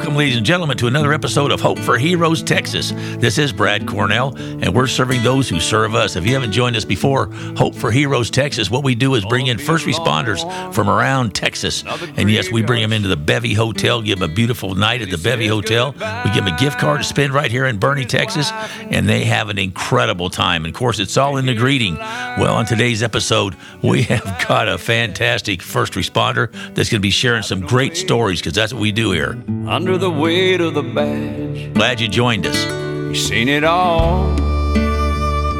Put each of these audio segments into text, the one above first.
Welcome, ladies and gentlemen, to another episode of Hope for Heroes Texas. This is Brad Cornell, and we're serving those who serve us. If you haven't joined us before, Hope for Heroes Texas, what we do is bring in first responders from around Texas. And yes, we bring them into the Bevy Hotel, give them a beautiful night at the Bevy Hotel. We give them a gift card to spend right here in Boerne, Texas, and they have an incredible time. And of course, it's all in the greeting. Well, on today's episode, we have got a fantastic first responder that's going to be sharing some great stories because that's what we do here under the weight of the badge. Glad you joined us. He's seen it all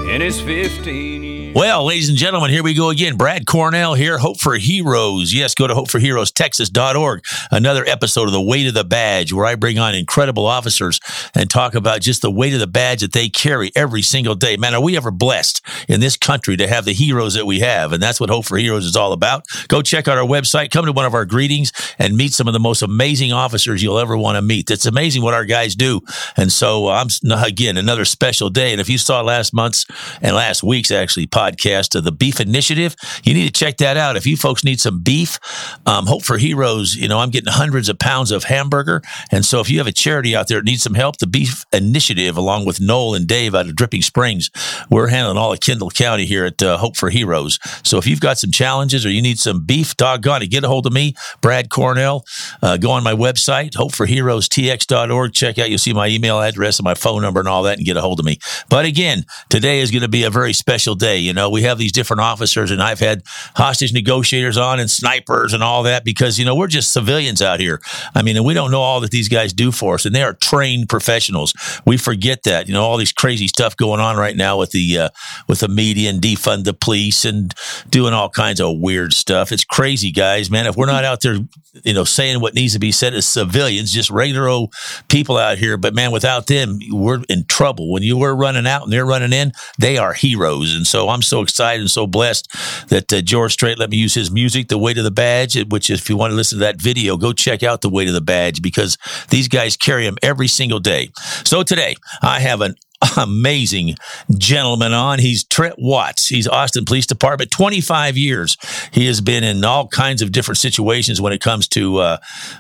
in his 15 years. Well, ladies and gentlemen, here we go again. Brad Cornell here, Hope for Heroes. Yes, go to hopeforheroestexas.org. Another episode of The Weight of the Badge, where I bring on incredible officers and talk about just the weight of the badge that they carry every single day. Man, are we ever blessed in this country to have the heroes that we have? And that's what Hope for Heroes is all about. Go check out our website, come to one of our greetings, and meet some of the most amazing officers you'll ever want to meet. It's amazing what our guys do. And so uh, I'm, again, another special day. And if you saw last month's and last week's actually, podcast of the Beef Initiative. You need to check that out. If you folks need some beef, um, Hope for Heroes, you know, I'm getting hundreds of pounds of hamburger. And so if you have a charity out there that needs some help, the Beef Initiative, along with Noel and Dave out of Dripping Springs, we're handling all of Kendall County here at uh, Hope for Heroes. So if you've got some challenges or you need some beef, doggone it, get a hold of me, Brad Cornell. Uh, go on my website, hopeforheroestx.org. Check out, you'll see my email address and my phone number and all that and get a hold of me. But again, today is going to be a very special day. You know, we have these different officers, and I've had hostage negotiators on and snipers and all that because, you know, we're just civilians out here. I mean, and we don't know all that these guys do for us, and they are trained professionals. We forget that, you know, all these crazy stuff going on right now with the uh, with the media and defund the police and doing all kinds of weird stuff. It's crazy, guys, man. If we're not out there, you know, saying what needs to be said as civilians, just regular old people out here, but man, without them, we're in trouble. When you were running out and they're running in, they are heroes, and so I'm I'm so excited and so blessed that uh, George Strait let me use his music, The Weight of the Badge, which if you want to listen to that video, go check out The Weight of the Badge because these guys carry them every single day. So today I have an amazing gentleman on. He's Trent Watts. He's Austin Police Department, 25 years. He has been in all kinds of different situations when it comes to, uh,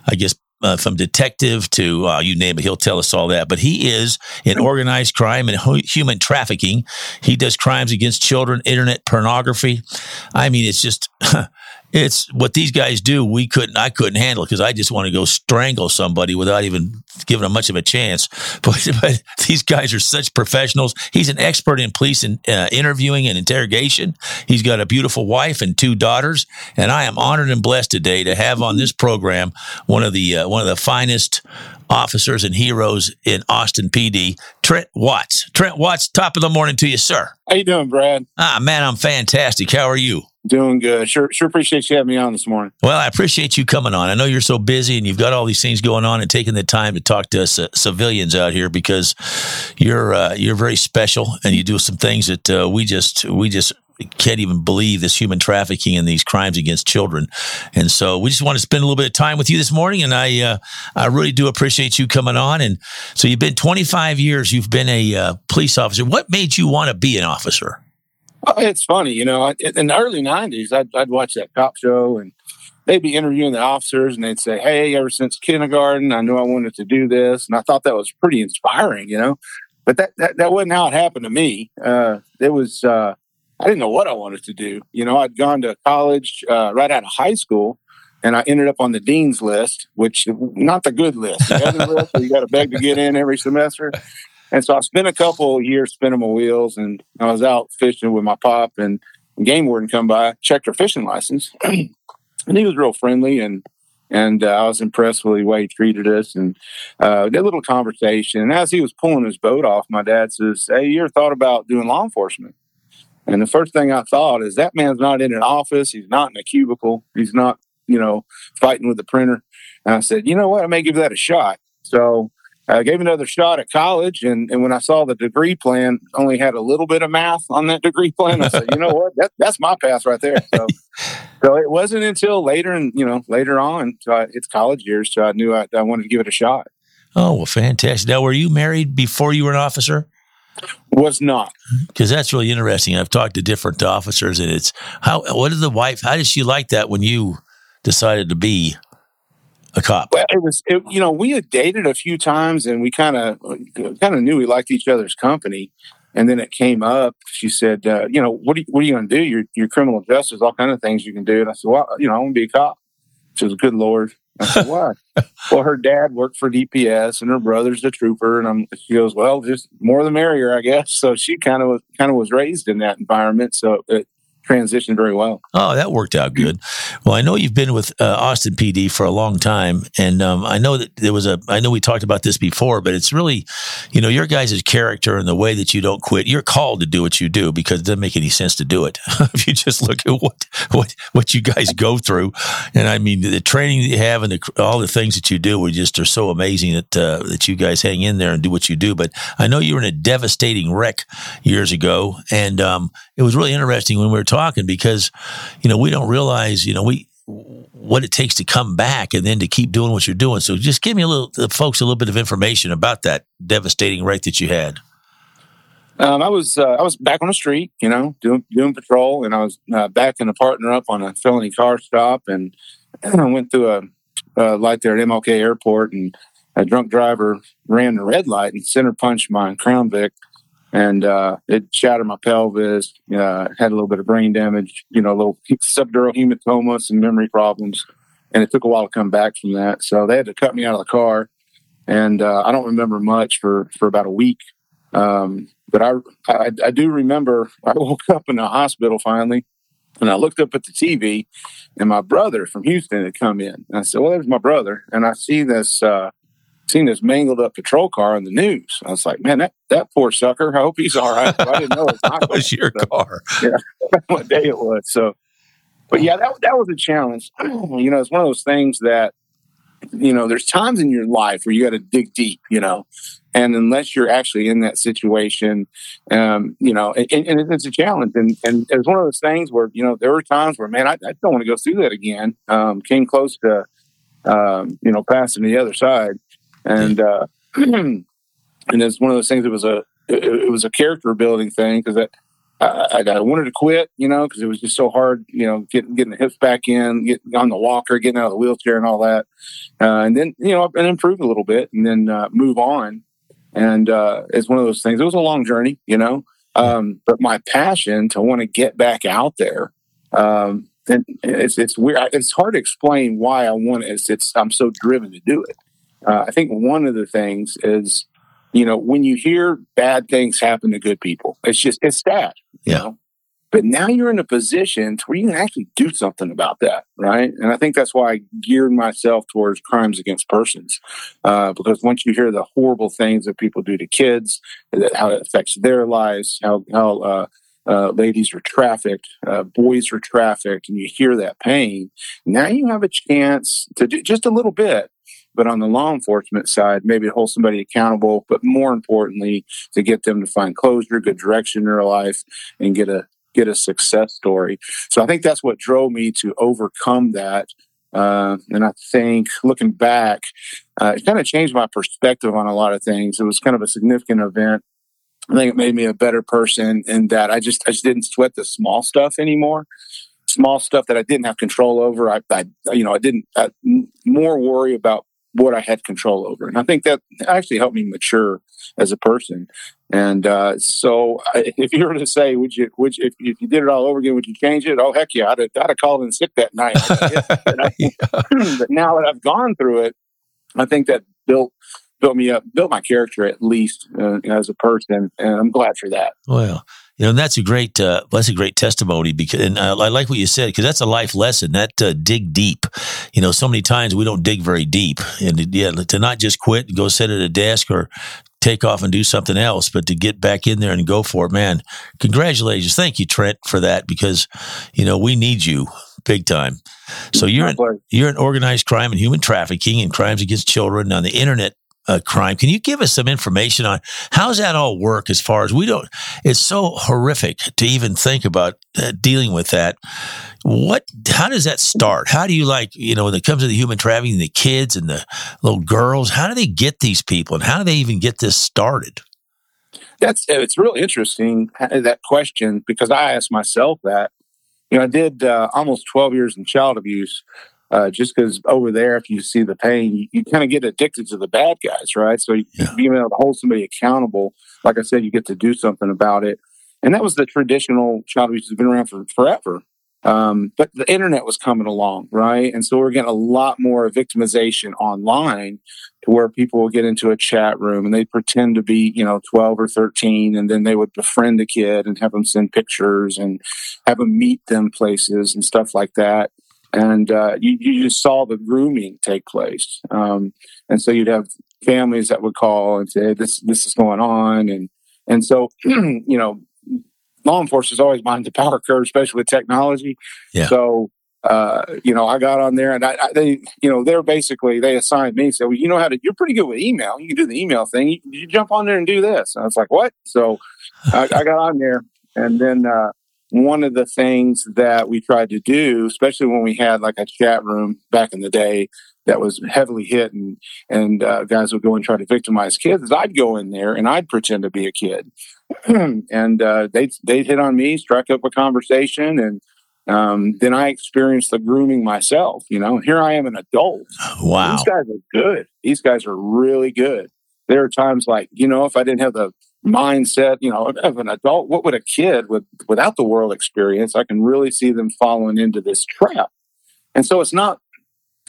I guess, uh, from detective to uh, you name it, he'll tell us all that. But he is in organized crime and human trafficking. He does crimes against children, internet pornography. I mean, it's just it's what these guys do. We couldn't, I couldn't handle because I just want to go strangle somebody without even giving them much of a chance. But, but these guys are such professionals. He's an expert in police and uh, interviewing and interrogation. He's got a beautiful wife and two daughters, and I am honored and blessed today to have on this program one of the uh, one of the finest officers and heroes in Austin PD, Trent Watts. Trent Watts, top of the morning to you, sir. How you doing, Brad? Ah, man, I'm fantastic. How are you? Doing good. Sure, sure appreciate you having me on this morning. Well, I appreciate you coming on. I know you're so busy and you've got all these things going on and taking the time to talk to us uh, civilians out here because you're uh, you're very special and you do some things that uh, we just we just can't even believe this human trafficking and these crimes against children. And so we just want to spend a little bit of time with you this morning. And I, uh, I really do appreciate you coming on. And so you've been 25 years, you've been a uh, police officer. What made you want to be an officer? Oh, it's funny, you know, in the early 90s, I'd, I'd watch that cop show and they'd be interviewing the officers and they'd say, Hey, ever since kindergarten, I knew I wanted to do this. And I thought that was pretty inspiring, you know, but that, that, that wasn't how it happened to me. Uh, it was, uh, I didn't know what I wanted to do. You know, I'd gone to college uh, right out of high school, and I ended up on the dean's list, which not the good list. The other list you got to beg to get in every semester. And so I spent a couple of years spinning my wheels, and I was out fishing with my pop, and game warden come by, checked her fishing license, and he was real friendly, and and uh, I was impressed with the way he treated us, and uh, did a little conversation. And as he was pulling his boat off, my dad says, "Hey, you ever thought about doing law enforcement?" And the first thing I thought is that man's not in an office. He's not in a cubicle. He's not, you know, fighting with the printer. And I said, you know what? I may give that a shot. So I gave another shot at college. And, and when I saw the degree plan only had a little bit of math on that degree plan, I said, you know what? That, that's my path right there. So, so it wasn't until later and, you know, later on, so I, it's college years. So I knew I, I wanted to give it a shot. Oh, well, fantastic. Now, were you married before you were an officer? Was not because that's really interesting. I've talked to different officers, and it's how. What did the wife? How did she like that when you decided to be a cop? Well, it was, it, you know, we had dated a few times and we kind of, kind of knew we liked each other's company. And then it came up. She said, uh, "You know, what are you, what are you going to do? Your your criminal justice, all kind of things you can do." And I said, "Well, you know, I want to be a cop." She was, "Good lord." I said, "Why?" well, her dad worked for DPS, and her brother's a trooper. And I'm, she goes, "Well, just more the merrier, I guess." So she kind of was kind of was raised in that environment. So it, transitioned very well. Oh, that worked out good. Well, I know you've been with uh, Austin PD for a long time, and um, I know that there was a. I know we talked about this before, but it's really, you know, your guys' character and the way that you don't quit. You're called to do what you do because it doesn't make any sense to do it if you just look at what what what you guys go through. And I mean, the training that you have and the, all the things that you do are just are so amazing that uh, that you guys hang in there and do what you do. But I know you were in a devastating wreck years ago, and um, it was really interesting when we were talking because, you know, we don't realize, you know, we what it takes to come back and then to keep doing what you're doing. So just give me a little, the folks, a little bit of information about that devastating wreck that you had. Um, I was uh, I was back on the street, you know, doing doing patrol, and I was uh, backing a partner up on a felony car stop, and, and I went through a, a light there at MLK Airport, and a drunk driver ran the red light and center punched my Crown Vic and uh, it shattered my pelvis. Uh, had a little bit of brain damage, you know, a little subdural hematoma, some memory problems, and it took a while to come back from that. So they had to cut me out of the car, and uh, I don't remember much for for about a week. Um, but I, I, I do remember I woke up in the hospital finally, and I looked up at the TV, and my brother from Houston had come in. And I said, "Well, there's my brother," and I see this uh, seen this mangled up patrol car in the news. I was like, man, that, that poor sucker. I hope he's all right. I didn't know it was, was your so, car. Yeah, what day it was. So, but yeah, that that was a challenge. you know, it's one of those things that you know. There's times in your life where you got to dig deep. You know, and unless you're actually in that situation, um, you know, and, and, it's a challenge. And and it's one of those things where you know there were times where man, I, I don't want to go through that again. Um, came close to. Um, you know, passing the other side, and uh, and it's one of those things. It was a it, it was a character building thing because that I, I, wanted to quit, you know, because it was just so hard, you know, getting getting the hips back in, getting on the walker, getting out of the wheelchair, and all that, uh, and then you know, and improve a little bit, and then uh, move on. And uh, it's one of those things. It was a long journey, you know, um, but my passion to want to get back out there. Um, and it's it's weird. It's hard to explain why I want it. It's, it's I'm so driven to do it. Uh, I think one of the things is, you know, when you hear bad things happen to good people, it's just, it's sad. Yeah. know? But now you're in a position to where you can actually do something about that, right? And I think that's why I geared myself towards crimes against persons, uh, because once you hear the horrible things that people do to kids, how it affects their lives, how how uh, uh, ladies are trafficked, uh, boys are trafficked, and you hear that pain. Now you have a chance to do just a little bit but on the law enforcement side, maybe to hold somebody accountable, but more importantly, to get them to find closure, good direction in their life, and get a get a success story. So I think that's what drove me to overcome that. Uh, and I think looking back, uh, it kind of changed my perspective on a lot of things. It was kind of a significant event. I think it made me a better person in that I just I just didn't sweat the small stuff anymore small stuff that I didn't have control over. I, I you know, I didn't I, more worry about what I had control over. And I think that actually helped me mature as a person. And uh, so, if you were to say, would you, would you, if, if, you did it all over again, would you change it? Oh, heck yeah. I'd have, I'd have called in sick that night. but now that I've gone through it, I think that built built me up, built my character at least uh, as a person, and I'm glad for that. Well, you know, that's a great uh, that's a great testimony because, and uh, I like what you said because that's a life lesson. That uh, dig deep. You know, so many times we don't dig very deep, and yeah, to not just quit and go sit at a desk or take off and do something else, but to get back in there and go for it, man. Congratulations, thank you, Trent, for that because you know we need you big time. So you're an, you're an organized crime and human trafficking and crimes against children on the internet crime. Can you give us some information on how's that all work as far as we don't, it's so horrific to even think about uh, dealing with that. What, how does that start? How do you like, you know, when it comes to the human trafficking, the kids and the little girls, how do they get these people and how do they even get this started? That's, it's really interesting uh, that question because I asked myself that. You know, I did uh, almost 12 years in child abuse Uh, just because over there, if you see the pain, you, you kind of get addicted to the bad guys, right? So you, Yeah. being able to hold somebody accountable, like I said, you get to do something about it. And that was the traditional child abuse that's been around for forever. Um, but the internet was coming along, right? And so we're getting a lot more victimization online to where people will get into a chat room and they pretend to be, you know, 12 or 13, and then they would befriend a kid and have them send pictures and have them meet them places and stuff like that. And uh, you, you just saw the grooming take place. Um, and so you'd have families that would call and say, this, this is going on. And, and so, you know, law enforcement is always behind the power curve, especially with technology. Yeah. So, uh, you know, I got on there and I, I, they, you know, they're basically, they assigned me, said, well, you know how to, you're pretty good with email. You can do the email thing. You, you jump on there and do this. And I was like, what? So I, I got on there and then, uh, one of the things that we tried to do, especially when we had like a chat room back in the day that was heavily hit and, and uh, guys would go and try to victimize kids, is I'd go in there and I'd pretend to be a kid. and uh, they'd, they'd hit on me, strike up a conversation, and um, then I experienced the grooming myself. You know, here I am an adult. Wow. These guys are good. These guys are really good. There are times like, you know, if I didn't have the mindset, you know, of an adult, what would a kid with without the world experience? I can really see them falling into this trap. And so it's not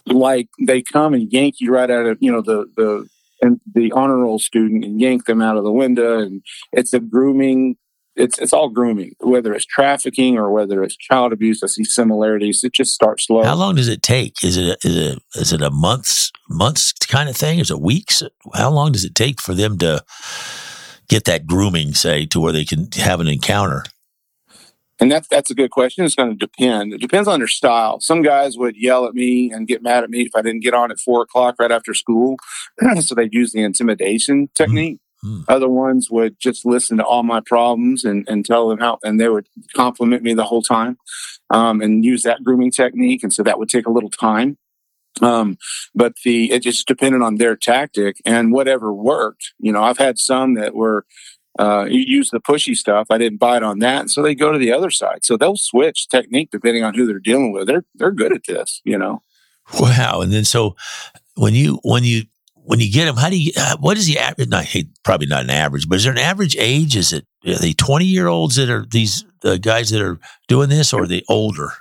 like they come and yank you right out of, you know, the the and the honor roll student and yank them out of the window and it's a grooming it's it's all grooming whether it's trafficking or whether it's child abuse i see similarities it just starts slow How long does it take? Is it a, is it a, is it a months months kind of thing? Is it weeks? How long does it take for them to get that grooming, say, to where they can have an encounter? And that's that's a good question. It's going to depend. It depends on their style. Some guys would yell at me and get mad at me if I didn't get on at four o'clock right after school. so they'd use the intimidation technique. Mm. Other ones would just listen to all my problems and, and tell them how, and they would compliment me the whole time um, and use that grooming technique. And so that would take a little time. Um, but the it just depended on their tactic and whatever worked. You know, I've had some that were uh, you use the pushy stuff. I didn't bite on that, so they go to the other side. So they'll switch technique depending on who they're dealing with. They're they're good at this, you know. Wow. And then so when you when you when you get them, how do you? Uh, what is the average? Not probably not an average, but is there an average age? Is it are they twenty year olds that are these uh, guys that are doing this, or are they older?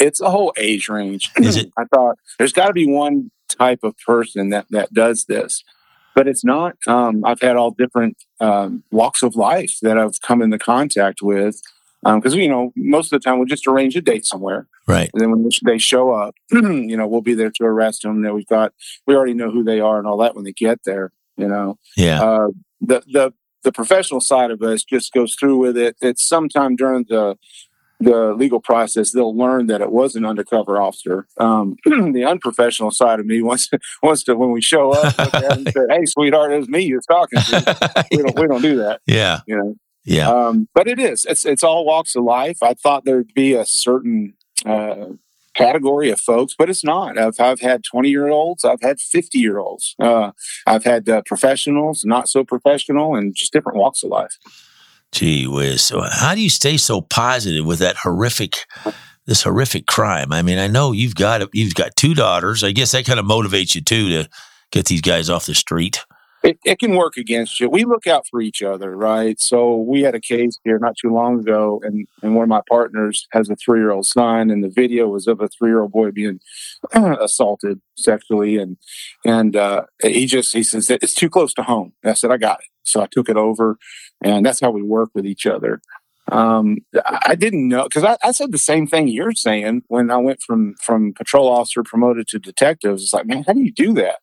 It's a whole age range. I thought there's got to be one type of person that that does this, but it's not. Um, I've had all different um, walks of life that I've come into contact with. Because you know, most of the time we'll just arrange a date somewhere, Right. and then when they show up, you know, we'll be there to arrest them. That we've got, we already know who they are and all that when they get there. You know, Yeah. uh, the the the professional side of us just goes through with it. It's sometime during the the legal process they'll learn that it was an undercover officer. Um, the unprofessional side of me wants to, wants to when we show up, look at 'em and say, "Hey, sweetheart, it was me you're talking to." We don't we don't do that, yeah. you know. Yeah. Um, but it is. It's it's all walks of life. I thought there'd be a certain uh, category of folks, but it's not. I've I've had twenty year olds. I've had fifty year olds. Uh, I've had uh, professionals, not so professional, and just different walks of life. Gee whiz. So how do you stay so positive with that horrific, this horrific crime? I mean, I know you've got you've got two daughters. I guess that kind of motivates you too to get these guys off the street. It, it can work against you. We look out for each other, right? So we had a case here not too long ago, and, and one of my partners has a three year old son, and the video was of a three year old boy being assaulted sexually, and and uh, he just he says it's too close to home. And I said I got it, so I took it over, and that's how we work with each other. Um, I didn't know because I, I said the same thing you're saying when I went from from patrol officer promoted to detectives. It's like, man, how do you do that?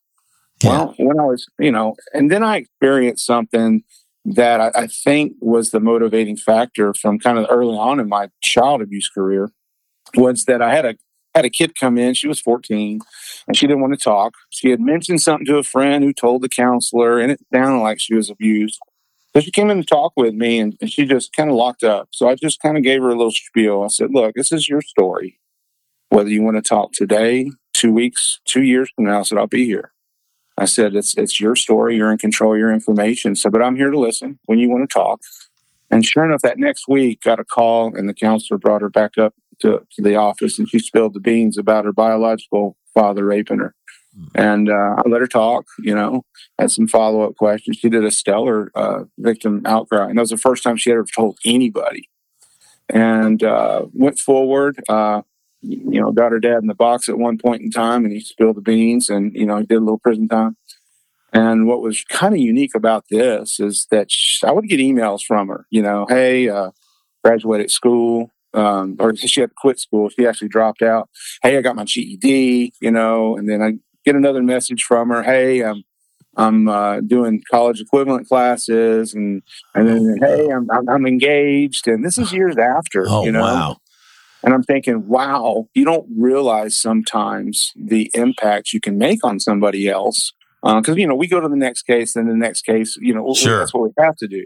Yeah. Well, when I was, you know, and then I experienced something that I, I think was the motivating factor from kind of early on in my child abuse career was that I had a had a kid come in. She was 14 and she didn't want to talk. She had mm-hmm. mentioned something to a friend who told the counselor, and it sounded like she was abused. So she came in to talk with me and, and she just kind of locked up. So I just kind of gave her a little spiel. I said, Look, this is your story. Whether you want to talk today, two weeks, two years from now, I said, I'll be here. I said, it's it's your story. You're in control of your information. So, but I'm here to listen when you want to talk. And sure enough, that next week, got a call, and the counselor brought her back up to, to the office, and she spilled the beans about her biological father raping her. And uh, I let her talk, you know, had some follow up questions. She did a stellar uh, victim outcry. And that was the first time she ever told anybody. And uh, went forward, uh, you know, got her dad in the box at one point in time and he spilled the beans and, you know, he did a little prison time. And what was kind of unique about this is that she, I would get emails from her, you know, hey, uh, graduated school, um, or she had to quit school. She actually dropped out. Hey, I got my GED, you know, and then I get another message from her. Hey, I'm I'm uh, doing college equivalent classes, and and then hey, I'm, I'm, I'm engaged, and this is years after. Oh you know? wow! And I'm thinking, wow, you don't realize sometimes the impact you can make on somebody else because uh, you know we go to the next case and the next case. You know, Sure. that's what we have to do.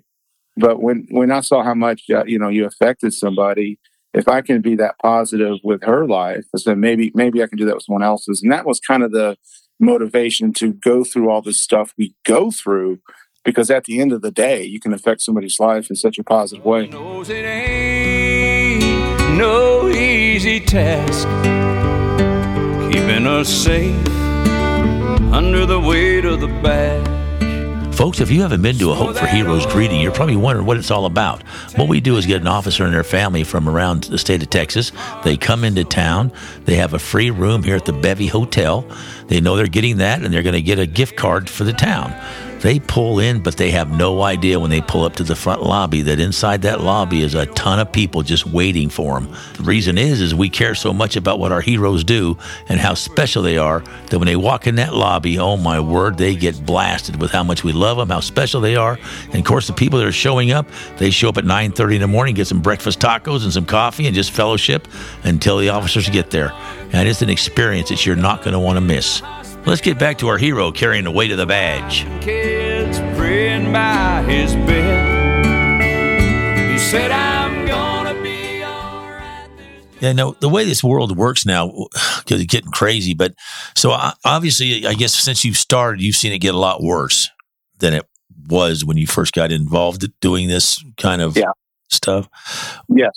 But when when I saw how much uh, you know you affected somebody, if I can be that positive with her life, I said maybe maybe I can do that with someone else's, and that was kind of the motivation to go through all this stuff we go through, because at the end of the day, you can affect somebody's life in such a positive way. Easy task keeping us safe under the weight of the. Folks, if you haven't been to a Hope for Heroes greeting, you're probably wondering what it's all about. What we do is get an officer and their family from around the state of Texas. They come into town. They have a free room here at the Bevy Hotel. They know they're getting that, and they're going to get a gift card for the town. They pull in, but they have no idea when they pull up to the front lobby that inside that lobby is a ton of people just waiting for them. The reason is, is we care so much about what our heroes do and how special they are that when they walk in that lobby, oh my word, they get blasted with how much we love them, how special they are. And of course, the people that are showing up, they show up at 9:30 in the morning, get some breakfast tacos and some coffee and just fellowship until the officers get there. And it's an experience that you're not going to want to miss. Let's get back to our hero carrying the weight of the badge. Kids praying by his bed. He said, I'm gonna be alright. Yeah, no, the way this world works now, because it's getting crazy. But so I- obviously, I guess since you've started, you've seen it get a lot worse than it was when you first got involved doing this kind of Yeah. stuff. Yes.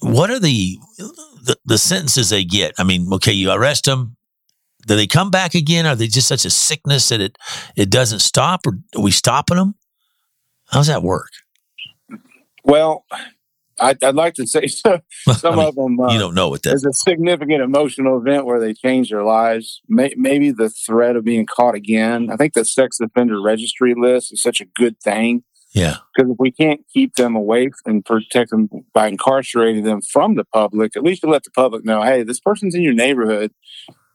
What are the, the the sentences they get? I mean, okay, you arrest them. Do they come back again? Are they just such a sickness that it it doesn't stop, or are we stopping them? How's that work? Well, I'd, I'd like to say so, some I mean, of them. Uh, you don't know what that is. a significant emotional event where they change their lives. May, maybe the threat of being caught again. I think the sex offender registry list is such a good thing Yeah, because if we can't keep them away and protect them by incarcerating them from the public, at least to let the public know, hey, this person's in your neighborhood,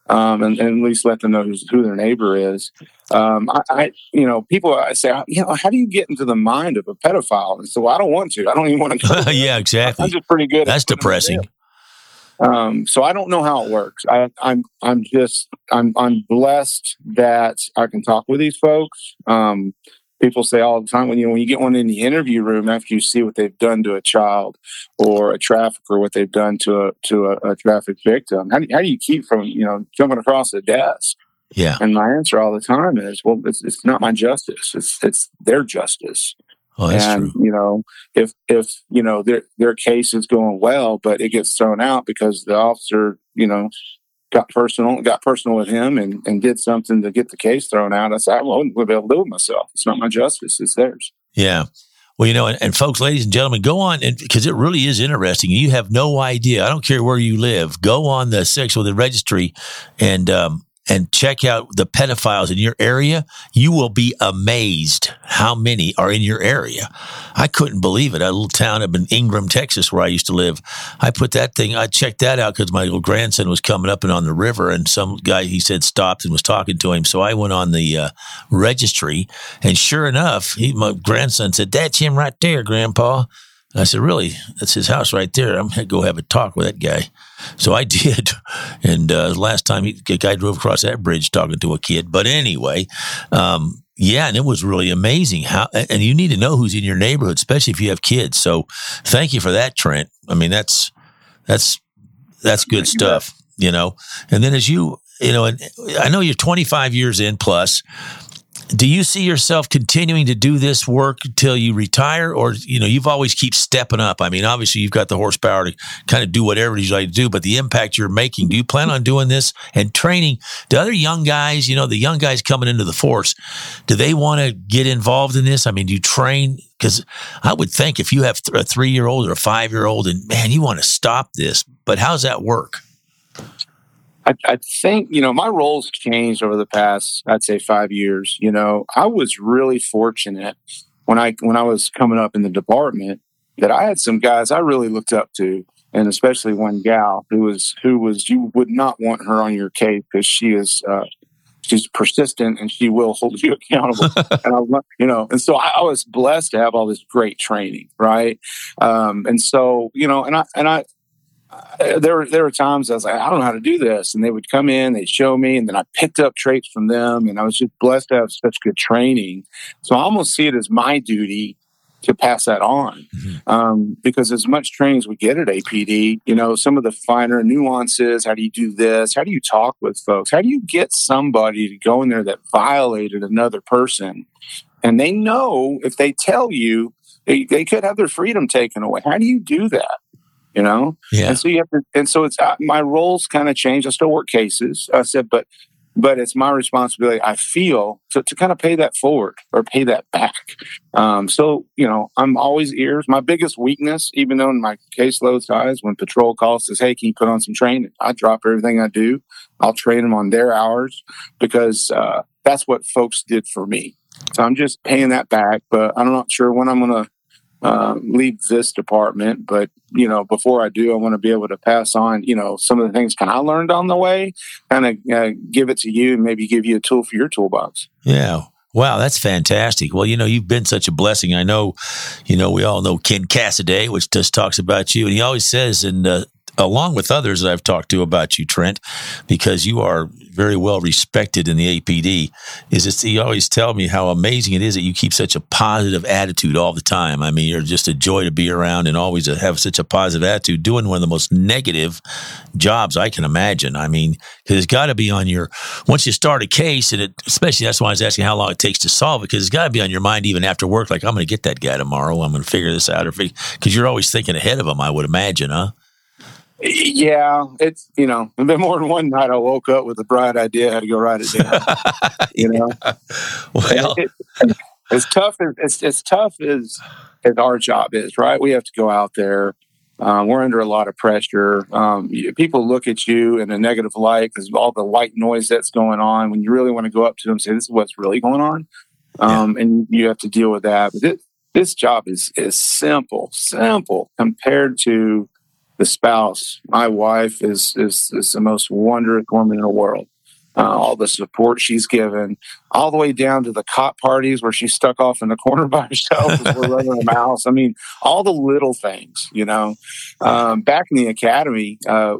um, and, and at least let them know who's, who their neighbor is. Um, I, I, you know, people I say, you know, how do you get into the mind of a pedophile? And so I don't want to. I don't even want to. Yeah, I'm exactly. just pretty good. That's depressing. Um, so I don't know how it works. I, I'm I'm just I'm I'm blessed that I can talk with these folks. Um, people say all the time when you when you get one in the interview room after you see what they've done to a child or a trafficker, what they've done to a to a, a traffic victim. How do, how do you keep from you know jumping across the desk? Yeah. And my answer all the time is, well, it's, it's not my justice. It's it's their justice Oh, that's and true. you know if if you know their their case is going well but it gets thrown out because the officer you know got personal got personal with him and and did something to get the case thrown out i said i won't be able to do it myself it's not my justice it's theirs Yeah. Well, you know, and, and folks, ladies and gentlemen, go on and because it really is interesting. You have no idea. I don't care where you live. Go on the sexual the registry and um, and check out the pedophiles in your area. You will be amazed how many are in your area. I couldn't believe it. A little town up in Ingram, Texas, where I used to live. I put that thing. I checked that out because my little grandson was coming up and on the river, and some guy he said stopped and was talking to him. So I went on the uh, registry, and sure enough, he, my grandson said, "That's him right there, Grandpa." And I said, "Really? That's his house right there. I'm gonna go have a talk with that guy." So I did, and uh, last time he, the guy drove across that bridge talking to a kid. But anyway, um, yeah, and it was really amazing how. And you need to know who's in your neighborhood, especially if you have kids. So thank you for that, Trent. I mean, that's that's that's good stuff, you know. And then as you, you know, and I know you're 25 years in plus. Do you see yourself continuing to do this work until you retire? Or you know you've always keep stepping up. I mean obviously you've got the horsepower to kind of do whatever you like to do but the impact you're making do you plan on doing this and training the other young guys you know the young guys coming into the force do they want to get involved in this? I mean do you train? Because i would think if you have a three year old or a five year old and man you want to stop this but how's that work I, I, think you know my roles changed over the past I'd say five years. You know, I was really fortunate when I when I was coming up in the department that I had some guys I really looked up to, and especially one gal who was who was you would not want her on your case because she is. Uh, she's persistent and she will hold you accountable. and I, you know, and so I, I, was blessed to have all this great training, right? Um, and so, you know, and I and I there there were times I was like, I don't know how to do this, and they would come in, they'd show me, and then I picked up traits from them, and I was just blessed to have such good training. So I almost see it as my duty to pass that on, mm-hmm. um, because as much training as we get at APD, you know, some of the finer nuances. How do you do this? How do you talk with folks? How do you get somebody to go in there that violated another person, and they know if they tell you. They, they could have their freedom taken away. How do you do that? You know? Yeah. And so you have to, and so it's, uh, my roles kind of changed. I still work cases. I said, but, but it's my responsibility, I feel, to, to kind of pay that forward or pay that back. Um, so, you know, I'm always ears. My biggest weakness, even though in my caseload's high, is when patrol calls says, Hey, can you put on some training? I drop everything I do. I'll train them on their hours because, uh, that's what folks did for me. So I'm just paying that back, but I'm not sure when I'm going to uh, leave this department. But you know, before I do, I want to be able to pass on, you know, some of the things of learned on the way, kind of uh, give it to you, and maybe give you a tool for your toolbox. Yeah. Wow, that's fantastic. Well, you know, you've been such a blessing. I know, you know, we all know Ken Cassidy, which just talks about you, and he always says in uh, along with others that I've talked to about you, Trent, because you are very well respected in the APD, is that you always tell me how amazing it is that you keep such a positive attitude all the time. I mean, you're just a joy to be around and always have such a positive attitude, doing one of the most negative jobs I can imagine. I mean, because it's got to be on your, once you start a case, and it, especially that's why I was asking how long it takes to solve it, because it's got to be on your mind even after work, like, I'm going to get that guy tomorrow. I'm going to figure this out. Because you're always thinking ahead of him, I would imagine, huh? Yeah, it's you know, been more than one night I woke up with a bright idea how to go write it down. you know, well, it, it, as tough as it's as tough as as our job is, right? We have to go out there. Um, we're under a lot of pressure. Um, you, people look at you in a negative light because all the white noise that's going on. When you really want to go up to them and say, "This is what's really going on," um, yeah. and you have to deal with that. But this, this job is is simple, simple compared to the spouse, my wife, is is is the most wondrous woman in the world uh, all the support she's given, all the way down to the cop parties where she's stuck off in the corner by herself as we're running a mouse. I mean, all the little things, you know. Um, back in the academy, uh,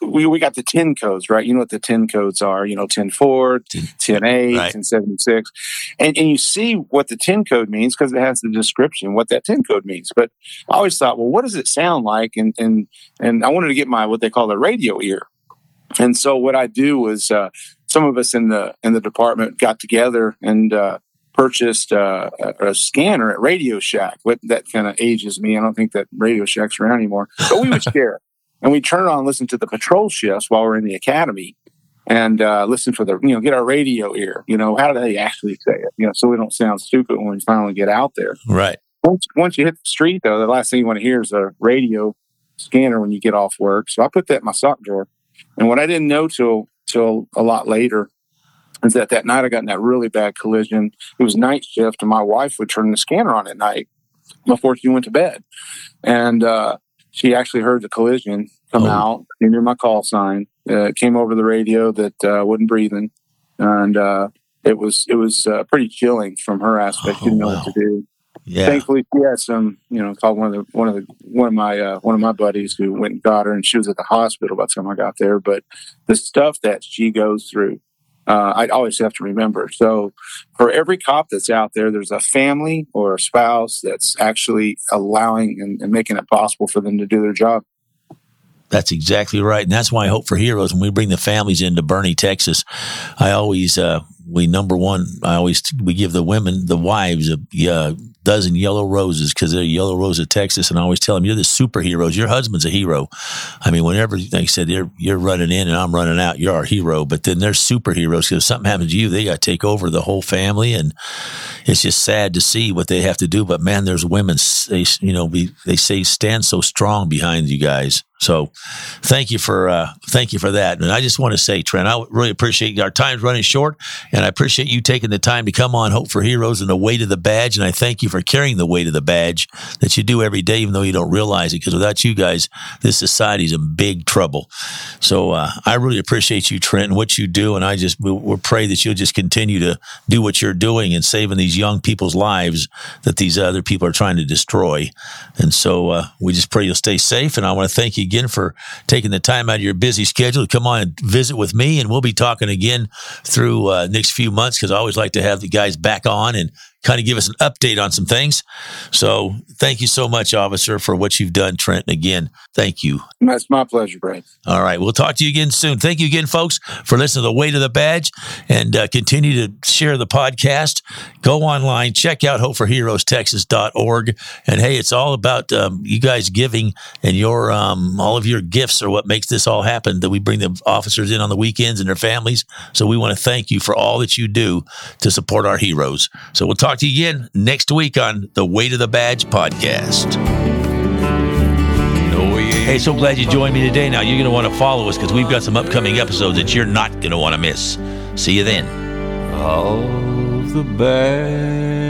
we, we got the 10 codes, right? You know what the 10 codes are, you know, 10 4, 10 8, right. 10 76. And, and you see what the 10 code means because it has the description, what that 10 code means. But I always thought, well, what does it sound like? And, and, and I wanted to get my, what they call a radio ear. And so what I do was uh, some of us in the in the department got together and uh, purchased uh, a, a, scanner at Radio Shack. What that kind of ages me. I don't think that Radio Shack's around anymore. But we would share, and we turn on listen to the patrol shifts while we're in the academy, and uh, listen for the you know get our radio ear. You know how do they actually say it? You know so we don't sound stupid when we finally get out there. Right. Once once you hit the street though, the last thing you want to hear is a radio scanner when you get off work. So I put that in my sock drawer and what I didn't know till till a lot later is that that night I got in that really bad collision. It was night shift, and my wife would turn the scanner on at night before she went to bed, and uh, she actually heard the collision come oh. out. She knew my call sign. Uh, came over the radio that uh, wasn't breathing, and uh, it was it was uh, pretty chilling from her aspect. Oh, didn't know wow. what to do. Yeah. Thankfully, she had some, you know, called one of the one of the one of my uh, one of my buddies who went and got her, and she was at the hospital by the time I got there. But the stuff that she goes through, uh, I always have to remember. So, for every cop that's out there, there's a family or a spouse that's actually allowing and, and making it possible for them to do their job. That's exactly right. And that's why I hope for heroes when we bring the families into Boerne, Texas, I always uh, we number one. I always we give the women, the wives, a uh, dozen yellow roses because they're yellow rose of Texas, and I always tell them you're the superheroes. Your husband's a hero. I mean, whenever they said you're you're running in and I'm running out, you're our hero. But then they're superheroes because if something happens to you, they got to take over the whole family, and it's just sad to see what they have to do. But man, there's women. They you know we, they say stand so strong behind you guys. So thank you for uh, thank you for that. And I just want to say, Trent, I really appreciate our time's running short, and I appreciate you taking the time to come on Hope for Heroes and the weight of the badge. And I thank you for carrying the weight of the badge that you do every day, even though you don't realize it. Because without you guys, this society's in big trouble. So uh, I really appreciate you, Trent, and what you do. And I just we, we pray that you'll just continue to do what you're doing and saving these young people's lives that these other people are trying to destroy. And so uh, we just pray you'll stay safe. And I want to thank you again for taking the time out of your busy schedule to come on and visit with me. And we'll be talking again through uh, next few months because I always like to have the guys back on and kind of give us an update on some things. So thank you so much, officer, for what you've done, Trent. Again, thank you. That's my pleasure, Brad. All right. We'll talk to you again soon. Thank you again, folks, for listening to The Weight of the Badge and uh, continue to share the podcast. Go online, check out hopeforheroestexas.org. And hey, it's all about um, you guys giving and your um, all of your gifts are what makes this all happen. That we bring the officers in on the weekends and their families. So we want to thank you for all that you do to support our heroes. So we'll talk to you again next week on the Weight of the Badge podcast. Hey, so glad you joined me today. Now, you're going to want to follow us because we've got some upcoming episodes that you're not going to want to miss. See you then. Of the bad